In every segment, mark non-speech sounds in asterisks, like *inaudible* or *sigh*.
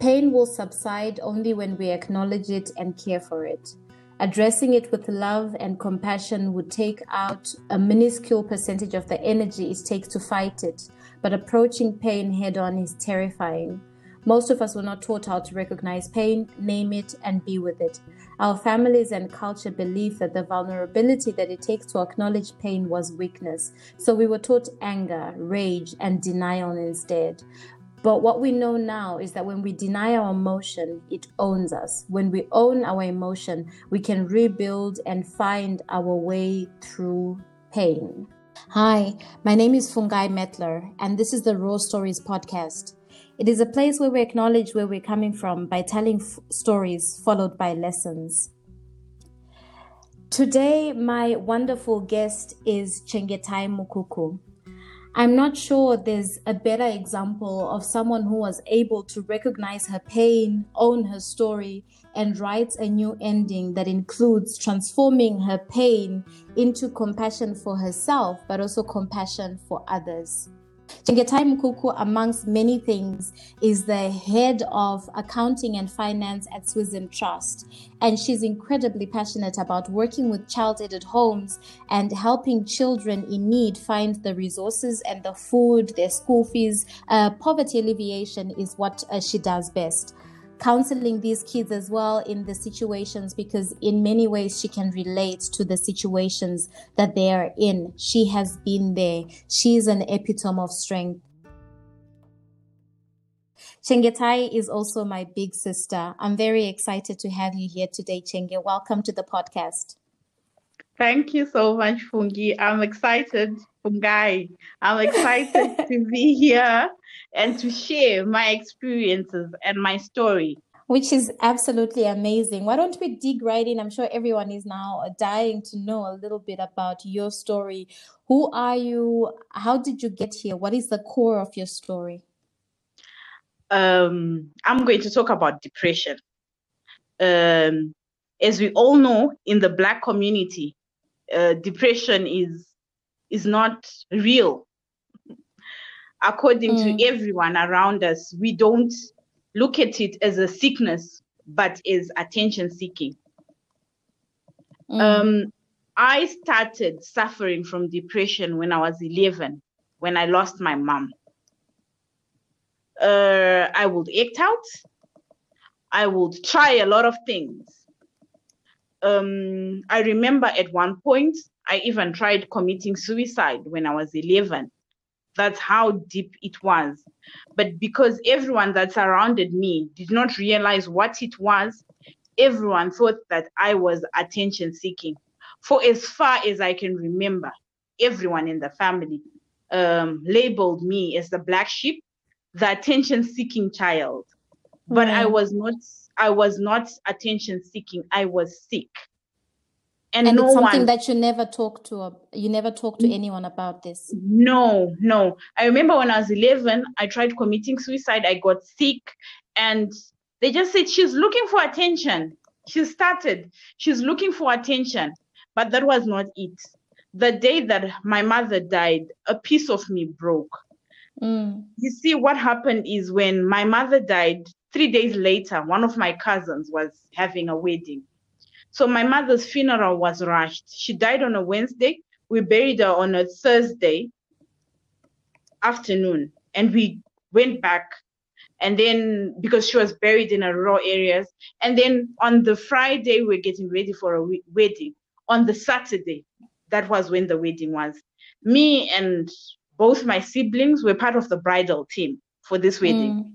Pain will subside only when we acknowledge it and care for it. Addressing it with love and compassion would take out a minuscule percentage of the energy it takes to fight it, but approaching pain head on is terrifying. Most of us were not taught how to recognize pain, name it, and be with it. Our families and culture believe that the vulnerability that it takes to acknowledge pain was weakness. So we were taught anger, rage, and denial instead. But what we know now is that when we deny our emotion, it owns us. When we own our emotion, we can rebuild and find our way through pain. Hi, my name is Fungai Metler, and this is the Raw Stories podcast. It is a place where we acknowledge where we're coming from by telling f- stories followed by lessons. Today, my wonderful guest is Chengetai Mukuku. I'm not sure there's a better example of someone who was able to recognize her pain, own her story, and write a new ending that includes transforming her pain into compassion for herself, but also compassion for others. Chengetai Mukuku, amongst many things, is the head of accounting and finance at Swism Trust. And she's incredibly passionate about working with child aided homes and helping children in need find the resources and the food, their school fees. Uh, poverty alleviation is what uh, she does best counseling these kids as well in the situations because in many ways she can relate to the situations that they are in. She has been there. She is an epitome of strength. Chengetai is also my big sister. I'm very excited to have you here today, Chenge. Welcome to the podcast. Thank you so much, Fungai. I'm excited, Fungai. I'm excited *laughs* to be here and to share my experiences and my story. Which is absolutely amazing. Why don't we dig right in? I'm sure everyone is now dying to know a little bit about your story. Who are you? How did you get here? What is the core of your story? Um, I'm going to talk about depression. Um, as we all know, in the Black community, uh, depression is is not real according mm. to everyone around us we don't look at it as a sickness but as attention seeking mm. um, i started suffering from depression when i was 11 when i lost my mom uh, i would act out i would try a lot of things um, I remember at one point, I even tried committing suicide when I was 11. That's how deep it was. But because everyone that surrounded me did not realize what it was, everyone thought that I was attention seeking. For as far as I can remember, everyone in the family um, labeled me as the black sheep, the attention seeking child. But mm. I was not I was not attention seeking. I was sick. And, and no it's something one, that you never talk to you never talk to anyone about this. No, no. I remember when I was 11, I tried committing suicide. I got sick and they just said she's looking for attention. She started. She's looking for attention. But that was not it. The day that my mother died, a piece of me broke. Mm. You see, what happened is when my mother died, three days later, one of my cousins was having a wedding. So my mother's funeral was rushed. She died on a Wednesday. We buried her on a Thursday afternoon, and we went back. And then because she was buried in a rural areas, and then on the Friday we're getting ready for a wedding. On the Saturday, that was when the wedding was. Me and both my siblings were part of the bridal team for this wedding. Mm.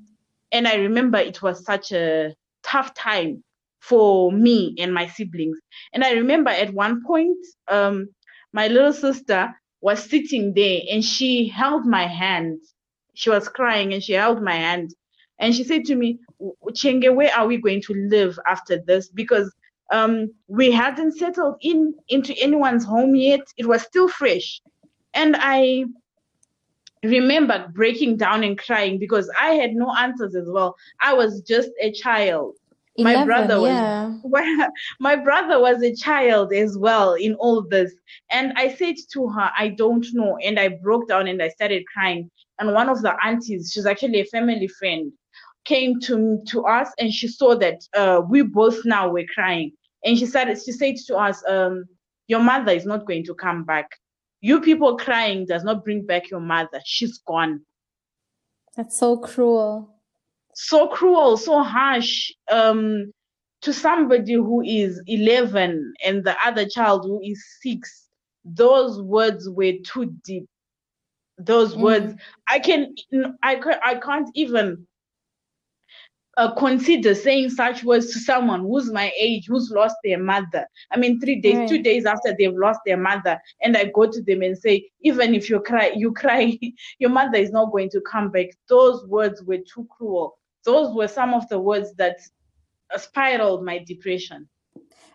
And I remember it was such a tough time for me and my siblings. And I remember at one point, um, my little sister was sitting there and she held my hand. She was crying and she held my hand. And she said to me, Chenge, where are we going to live after this? Because um, we hadn't settled in into anyone's home yet. It was still fresh. And I remember breaking down and crying because I had no answers as well. I was just a child. 11, my brother was yeah. *laughs* my brother was a child as well in all this. And I said to her, I don't know. And I broke down and I started crying. And one of the aunties, she's actually a family friend, came to to us and she saw that uh, we both now were crying and she said she said to us um, your mother is not going to come back you people crying does not bring back your mother she's gone that's so cruel so cruel so harsh um, to somebody who is 11 and the other child who is 6 those words were too deep those mm. words i can i can, i can't even uh, consider saying such words to someone who's my age, who's lost their mother. I mean, three days, right. two days after they've lost their mother, and I go to them and say, even if you cry, you cry, *laughs* your mother is not going to come back. Those words were too cruel. Those were some of the words that spiraled my depression.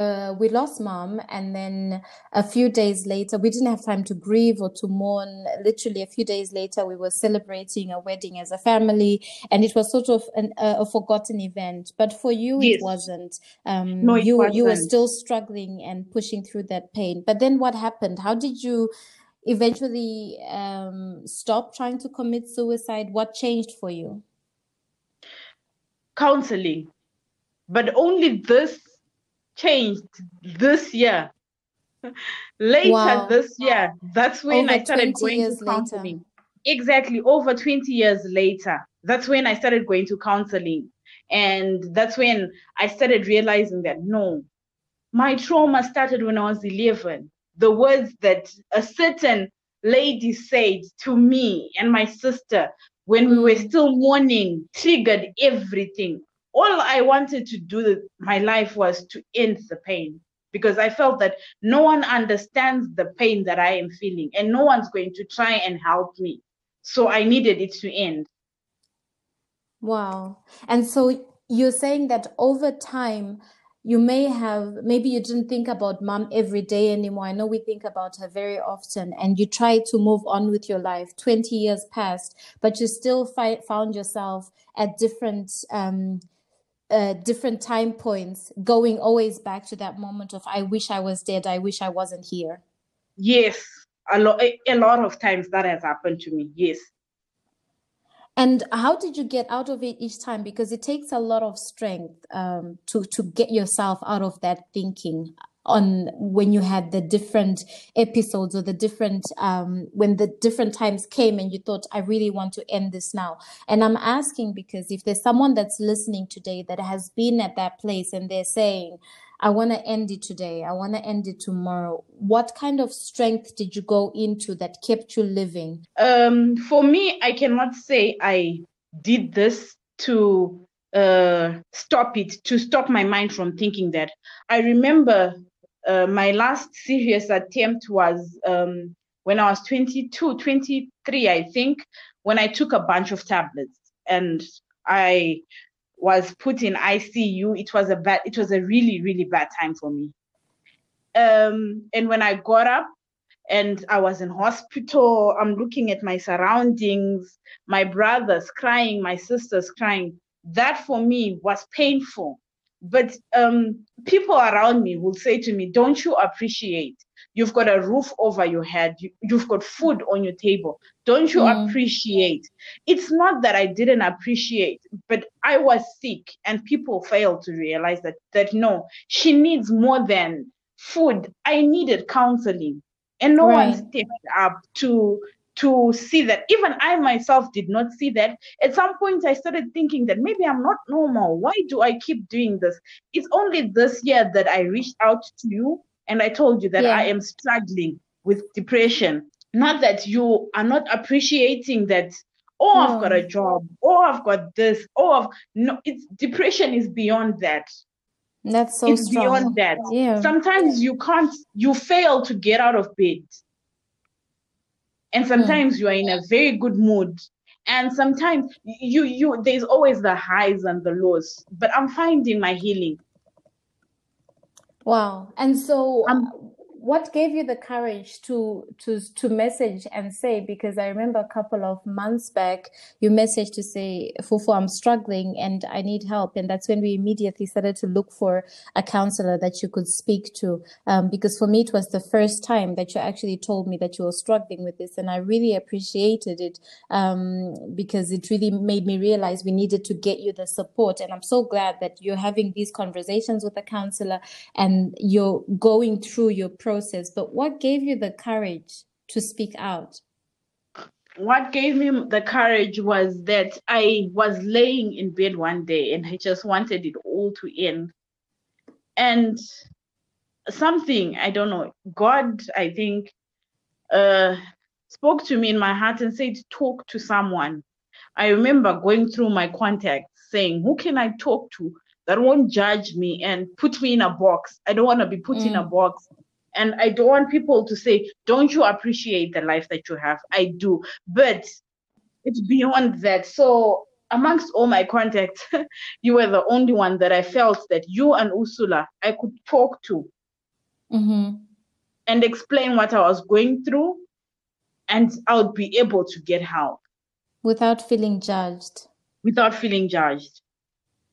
Uh, we lost mom, and then a few days later, we didn't have time to grieve or to mourn. Literally, a few days later, we were celebrating a wedding as a family, and it was sort of an, uh, a forgotten event. But for you, yes. it wasn't. Um, no, it you wasn't. you were still struggling and pushing through that pain. But then, what happened? How did you? eventually um, stop trying to commit suicide what changed for you counseling but only this changed this year. *laughs* later wow. this year, that's when over I started going to counseling. Later. Exactly, over 20 years later, that's when I started going to counseling. And that's when I started realizing that no, my trauma started when I was 11. The words that a certain lady said to me and my sister when we were mm. still mourning triggered everything all I wanted to do my life was to end the pain because I felt that no one understands the pain that I am feeling and no one's going to try and help me. So I needed it to end. Wow. And so you're saying that over time, you may have, maybe you didn't think about mom every day anymore. I know we think about her very often and you try to move on with your life. 20 years passed, but you still fi- found yourself at different, um, uh, different time points going always back to that moment of i wish i was dead. I wish i wasn't here. Yes. A lot a lot of times that has happened to me. Yes and how did you get out of it each time? Because it takes a lot of strength um, to to get yourself out of that thinking on when you had the different episodes or the different um, when the different times came and you thought i really want to end this now. And i'm asking because if there's someone that's listening today that has been at that place and they're saying i want to end it today. I want to end it tomorrow. What kind of strength did you go into that kept you living? Um, for me i cannot say i did this to uh, stop it to stop my mind from thinking that. I remember uh, my last serious attempt was um, when I was 22, 23, I think, when I took a bunch of tablets. And I was put in ICU. It was a bad, it was a really, really bad time for me. Um, and when I got up and I was in hospital, I'm looking at my surroundings, my brothers crying, my sisters crying. That for me was painful but um, people around me will say to me, Don't you appreciate? You've got a roof over your head, you, have got food on your table. Don't you mm. appreciate? It's not that I didn't appreciate, but I was sick, and people failed to realize that, that no, she needs more than food. I needed counseling. And no right. one stepped up to to see that even I myself did not see that. At some point, I started thinking that maybe I'm not normal. Why do I keep doing this? It's only this year that I reached out to you and I told you that yeah. I am struggling with depression. Not that you are not appreciating that. Oh, no. I've got a job. Oh, I've got this. Oh, I've, no. It's depression is beyond that. That's so it's strong. beyond that. Yeah. Sometimes you can't. You fail to get out of bed and sometimes mm. you are in a very good mood and sometimes you you there's always the highs and the lows but i'm finding my healing wow. And so um, what gave you the courage to to to message and say? Because I remember a couple of months back, you messaged to say, "Fufu, I'm struggling and I need help," and that's when we immediately started to look for a counselor that you could speak to. Um, because for me, it was the first time that you actually told me that you were struggling with this, and I really appreciated it um, because it really made me realize we needed to get you the support. And I'm so glad that you're having these conversations with a counselor and you're going through your process. But what gave you the courage to speak out? What gave me the courage was that I was laying in bed one day and I just wanted it all to end. And something, I don't know, God, I think, uh, spoke to me in my heart and said, Talk to someone. I remember going through my contacts saying, Who can I talk to that won't judge me and put me in a box? I don't want to be put mm. in a mm. box. And I don't want people to say, Don't you appreciate the life that you have? I do. But it's beyond that. So, amongst all my contacts, *laughs* you were the only one that I felt that you and Ursula I could talk to mm-hmm. and explain what I was going through, and I would be able to get help without feeling judged. Without feeling judged.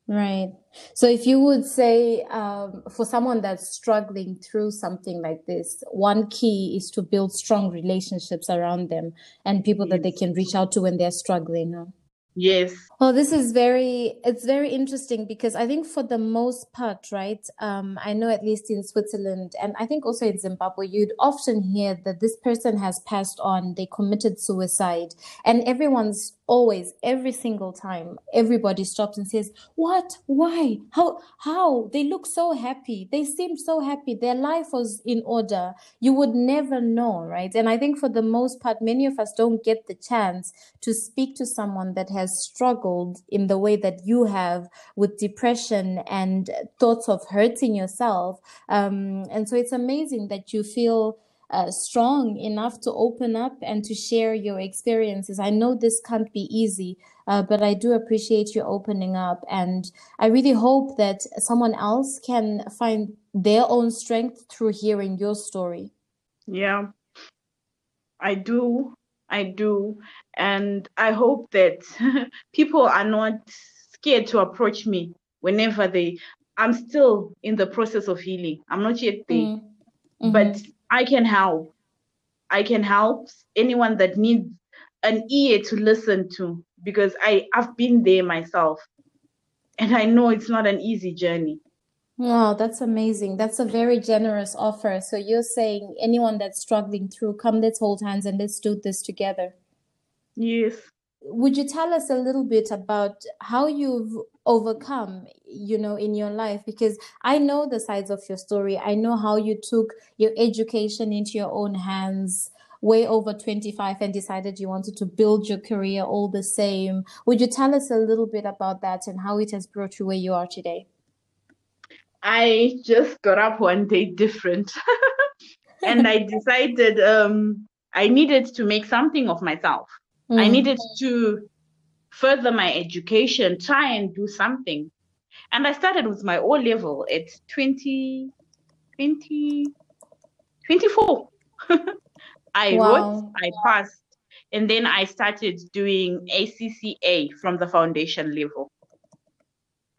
Right. So, if you would say um, for someone that's struggling through something like this, one key is to build strong relationships around them and people that they can reach out to when they're struggling. Yes. Well, this is very, it's very interesting because I think for the most part, right, um, I know at least in Switzerland and I think also in Zimbabwe, you'd often hear that this person has passed on, they committed suicide, and everyone's always every single time everybody stops and says what? Why? How how? They look so happy. They seem so happy. Their life was in order. You would never know right? And i think for the most part many of us don't get the chance to speak to someone that has struggled in the way that you have with depression and thoughts of hurting yourself um, and so it's amazing that you feel uh, strong enough to open up and to share your experiences. I know this can't be easy, uh, but I do appreciate you opening up. And I really hope that someone else can find their own strength through hearing your story. Yeah, I do. I do. And I hope that *laughs* people are not scared to approach me whenever they. I'm still in the process of healing. I'm not yet there. Mm. Mm-hmm. But I can help. I can help anyone that needs an ear to listen to because I, I've been there myself. And I know it's not an easy journey. Wow, that's amazing. That's a very generous offer. So you're saying anyone that's struggling through, come, let's hold hands and let's do this together. Yes. Would you tell us a little bit about how you've overcome you know in your life because i know the sides of your story i know how you took your education into your own hands way over 25 and decided you wanted to build your career all the same would you tell us a little bit about that and how it has brought you where you are today i just got up one day different *laughs* and i decided um, i needed to make something of myself mm. i needed to further my education, try and do something. And I started with my O level at 20, 20 24. *laughs* I wow. wrote, I passed, and then I started doing ACCA from the foundation level.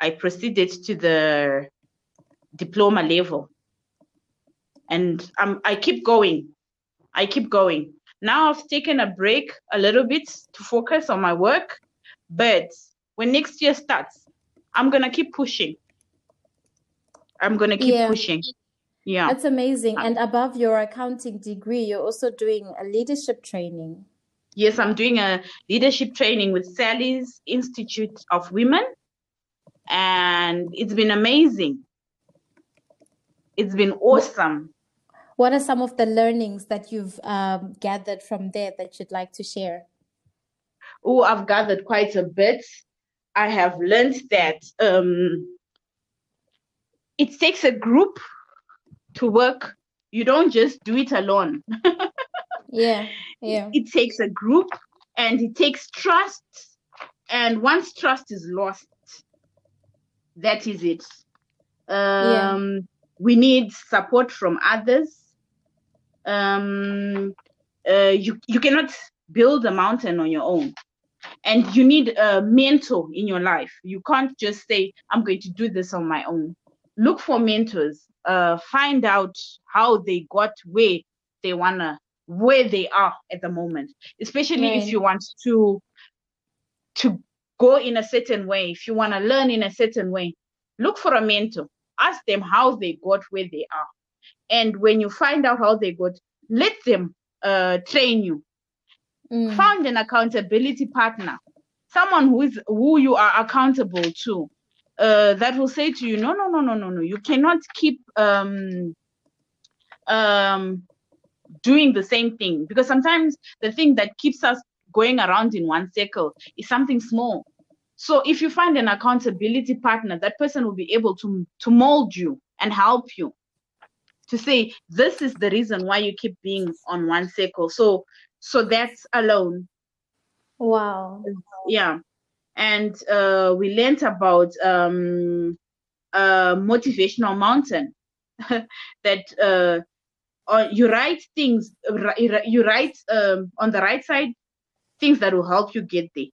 I proceeded to the diploma level. And um, I keep going. I keep going. Now I've taken a break a little bit to focus on my work but when next year starts, I'm gonna keep pushing. I'm gonna keep yeah. pushing. Yeah. That's amazing. And above your accounting degree, you're also doing a leadership training. Yes, I'm doing a leadership training with Sally's Institute of Women. And it's been amazing. It's been awesome. What are some of the learnings that you've um, gathered from there that you'd like to share? oh, I've gathered quite a bit. I have learned that um, it takes a group to work. You don't just do it alone. *laughs* yeah, yeah. It, it takes a group and it takes trust. And once trust is lost, that is it. Um, yeah. We need support from others. um, uh, you you cannot build a mountain on your own. And you need a mentor in your life. You can't just say i'm going to do this on my own. Look for mentors. Uh, find out how they got where they wanna where they are at the moment. Especially Right. if you want to to go in a certain way if you want to learn in a certain way. Look for a mentor ask them how they got where they are. And when you find out how they got let them uh, train you. Mm. find an accountability partner someone who is who you are accountable to uh, that will say to you no no no no no no. You cannot keep um um doing the same thing. Because sometimes the thing that keeps us going around in one circle is something small so if you find an accountability partner that person will be able to to mold you and help you to say this is the reason why you keep being on one circle. So so that's alone. Wow. yeah. And uh, we learned about um, uh, motivational mountain *laughs* that uh, uh, you write things you write um, on the right side things that will help you get there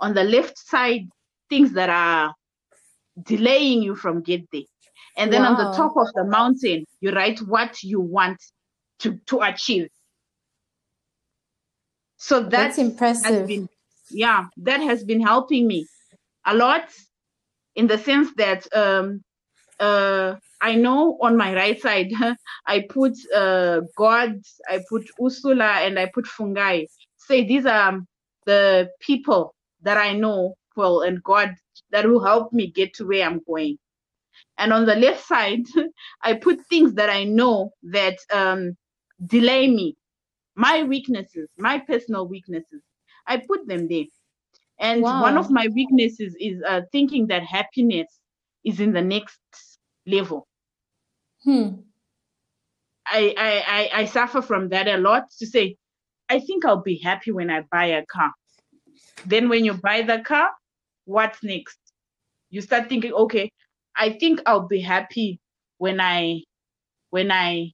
on the left side things that are delaying you from get there. And then on the top of the mountain you write what you want to to achieve. So That's that's impressive. been yeah that has been helping me a lot in the sense that um uh i know on my right side *laughs* i put uh god i put ursula and i put fungai say these are the people that i know well and god that will help me get to where i'm going. And on the left side *laughs* i put things that i know that um delay me. My weaknesses my personal weaknesses. I put them there. And one of my weaknesses is uh, thinking that happiness is in the next level. Hmm. I, I i i suffer from that a lot to say i think i'll be happy when i buy a car then when you buy the car what's next you start thinking okay i think i'll be happy when i when i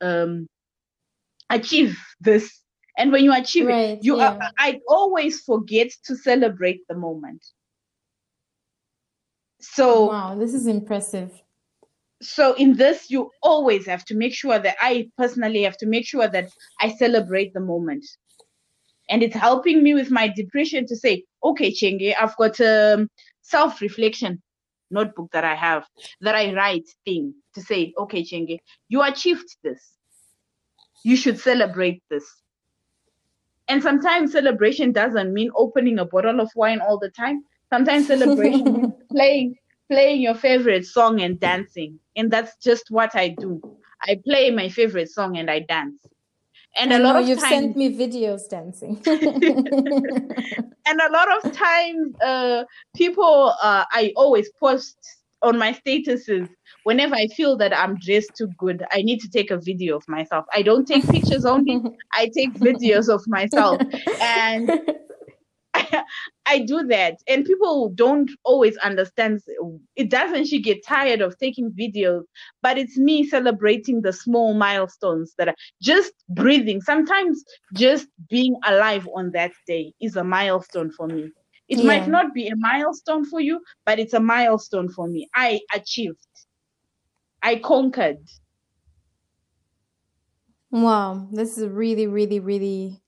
um achieve this and when you achieve it you yeah. are, i always forget to celebrate the moment so Wow. This is impressive. so in this you always have to make sure that i personally have to make sure that i celebrate the moment and it's helping me with my depression to say okay chenge i've got a self-reflection notebook that i have that i write thing to say okay chenge you achieved this. You should celebrate this. And sometimes celebration doesn't mean opening a bottle of wine all the time. Sometimes celebration *laughs* means playing playing your favorite song and dancing. And that's just what i do. I play my favorite song and i dance and I a lot know of you've times sent me videos dancing. *laughs* and a lot of times uh, people uh, i always post on my statuses whenever i feel that i'm dressed too good i need to take a video of myself i don't take pictures only *laughs* i take videos of myself *laughs* and I do that, and people don't always understand. It doesn't she get tired of taking videos, but it's me celebrating the small milestones that are just breathing. Sometimes just being alive on that day is a milestone for me. It Yeah. might not be a milestone for you, but it's a milestone for me. I achieved. I conquered. Wow, this is really, really, really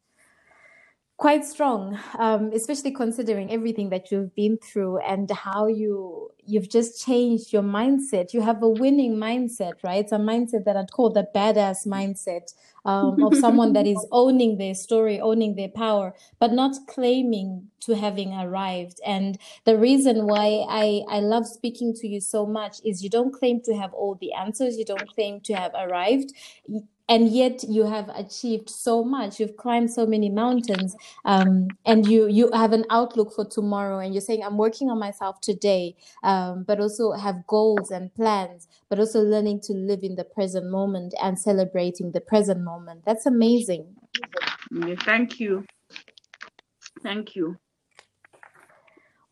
quite strong, um, especially considering everything that you've been through and how you you've just changed your mindset. You have a winning mindset, right? It's a mindset that I'd call the badass mindset um, of someone that is *laughs* owning their story, owning their power, but not claiming to having arrived. And the reason why I I love speaking to you so much is you don't claim to have all the answers. You don't claim to have arrived and yet you have achieved so much you've climbed so many mountains um, and you you have an outlook for tomorrow and you're saying i'm working on myself today um, but also have goals and plans but also learning to live in the present moment and celebrating the present moment that's amazing thank you. Thank you.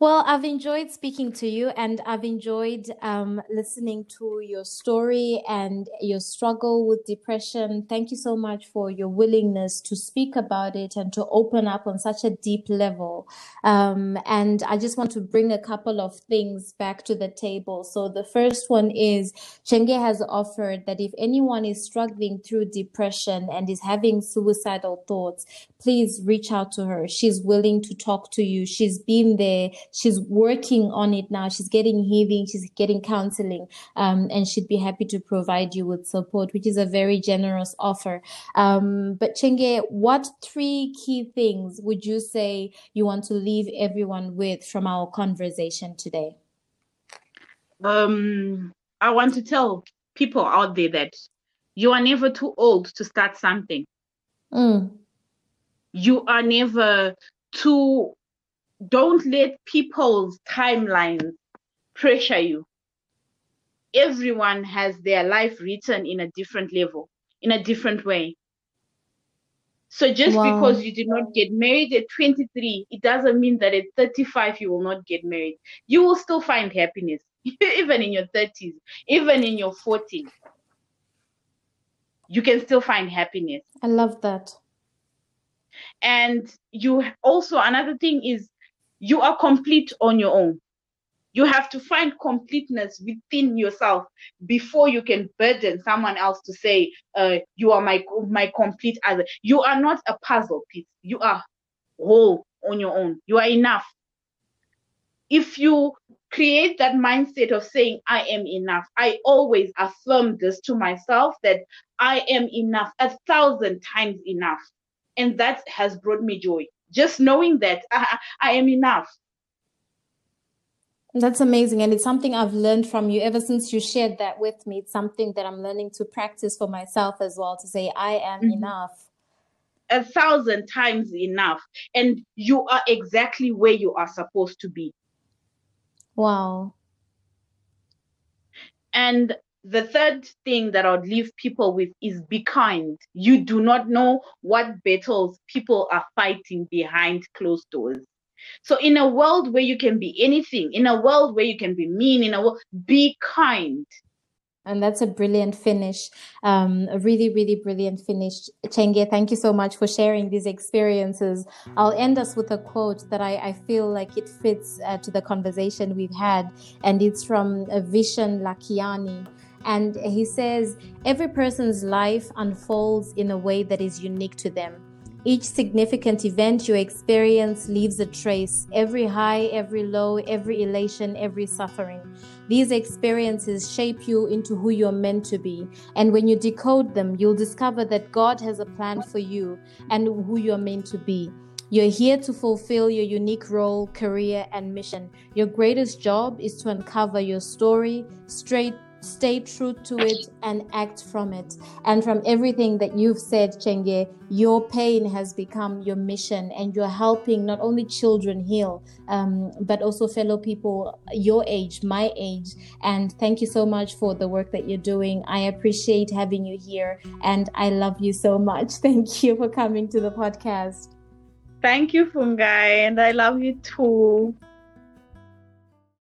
Well, I've enjoyed speaking to you and I've enjoyed um, listening to your story and your struggle with depression. Thank you so much for your willingness to speak about it and to open up on such a deep level. Um, and I just want to bring a couple of things back to the table. So the first one is Chenge has offered that if anyone is struggling through depression and is having suicidal thoughts, please reach out to her. She's willing to talk to you. She's been there she's working on it now. She's getting healing, she's getting counseling, um, and she'd be happy to provide you with support, which is a very generous offer. Um, but Chenge, what three key things would you say you want to leave everyone with from our conversation today? Um, I want to tell people out there that you are never too old to start something. Mm. You are never too don't let people's timelines pressure you. Everyone has their life written in a different level, in a different way. So just wow. because you did not get married at 23, it doesn't mean that at 35 you will not get married. You will still find happiness, *laughs* even in your 30s, even in your 40s. You can still find happiness. I love that. And you also, another thing is you are complete on your own. You have to find completeness within yourself before you can burden someone else to say, uh, "You are my my complete other." You are not a puzzle piece. You are whole on your own. You are enough. If you create that mindset of saying, "I am enough," I always affirm this to myself that I am enough, a thousand times enough, and that has brought me joy just knowing that I, I am enough. That's amazing. And it's something I've learned from you ever since you shared that with me. It's something that I'm learning to practice for myself as well to say, I am mm-hmm. enough. A thousand times enough. And you are exactly where you are supposed to be. Wow. And the third thing that I would leave people with is be kind. You do not know what battles people are fighting behind closed doors. So, in a world where you can be anything, in a world where you can be mean, in a world, be kind. And that's a brilliant finish, um, a really, really brilliant finish. Chenge, thank you so much for sharing these experiences. I'll end us with a quote that I, I feel like it fits uh, to the conversation we've had, and it's from Vishen Lakhiani. And he says, every person's life unfolds in a way that is unique to them. Each significant event you experience leaves a trace, every high, every low, every elation, every suffering. These experiences shape you into who you're meant to be. And when you decode them, you'll discover that God has a plan for you and who you're meant to be. You're here to fulfill your unique role, career, and mission. Your greatest job is to uncover your story, straight stay true to it and act from it. And from everything that you've said, Chenge, your pain has become your mission and you're helping not only children heal, um, but also fellow people your age, my age. And thank you so much for the work that you're doing. I appreciate having you here and I love you so much. *laughs* Thank you for coming to the podcast. Thank you, Fungai, and I love you too.